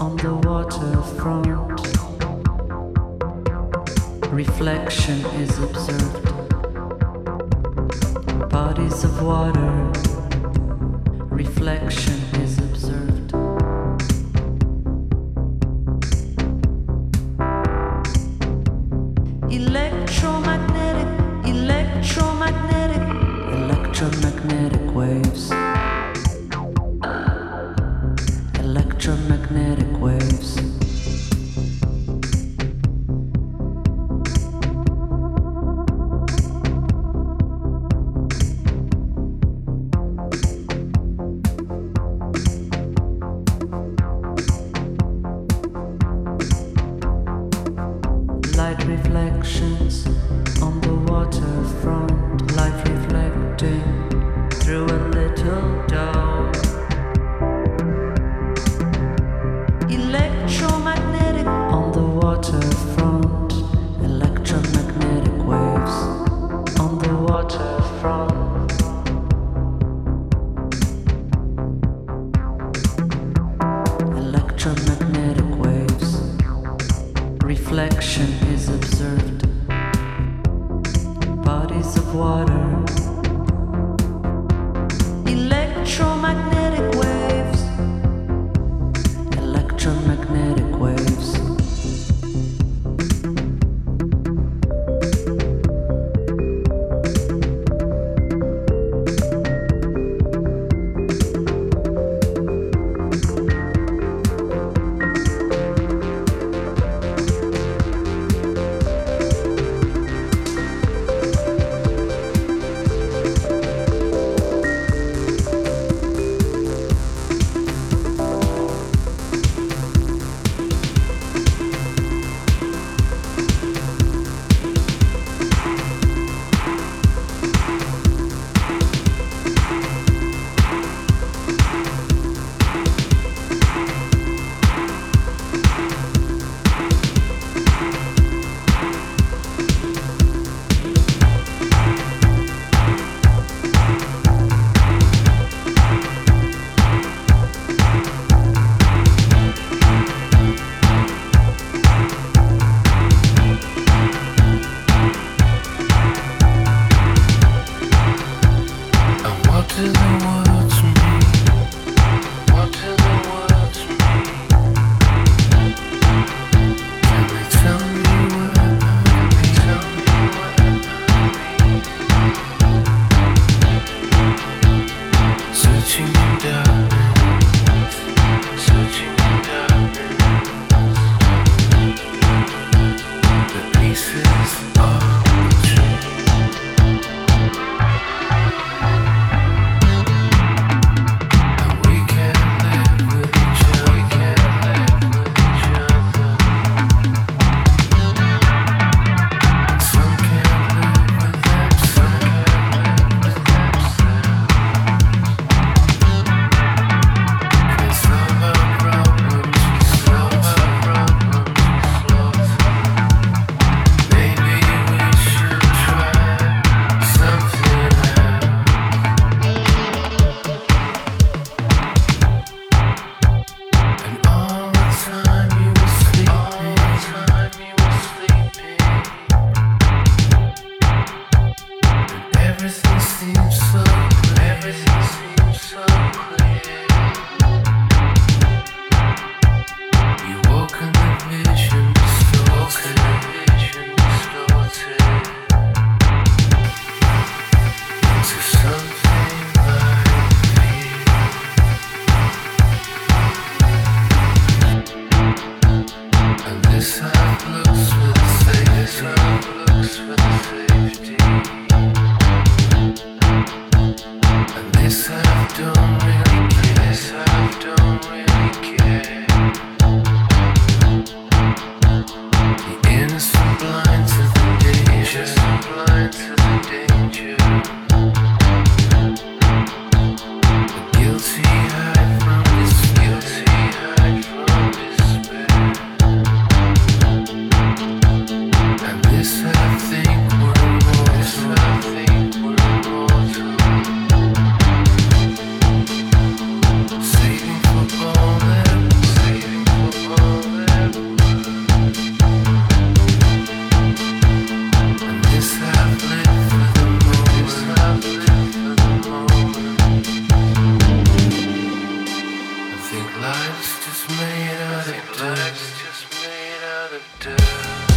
on the waterfront. Reflection is observed. Bodies of water. Reflection. think life's just made out of dust.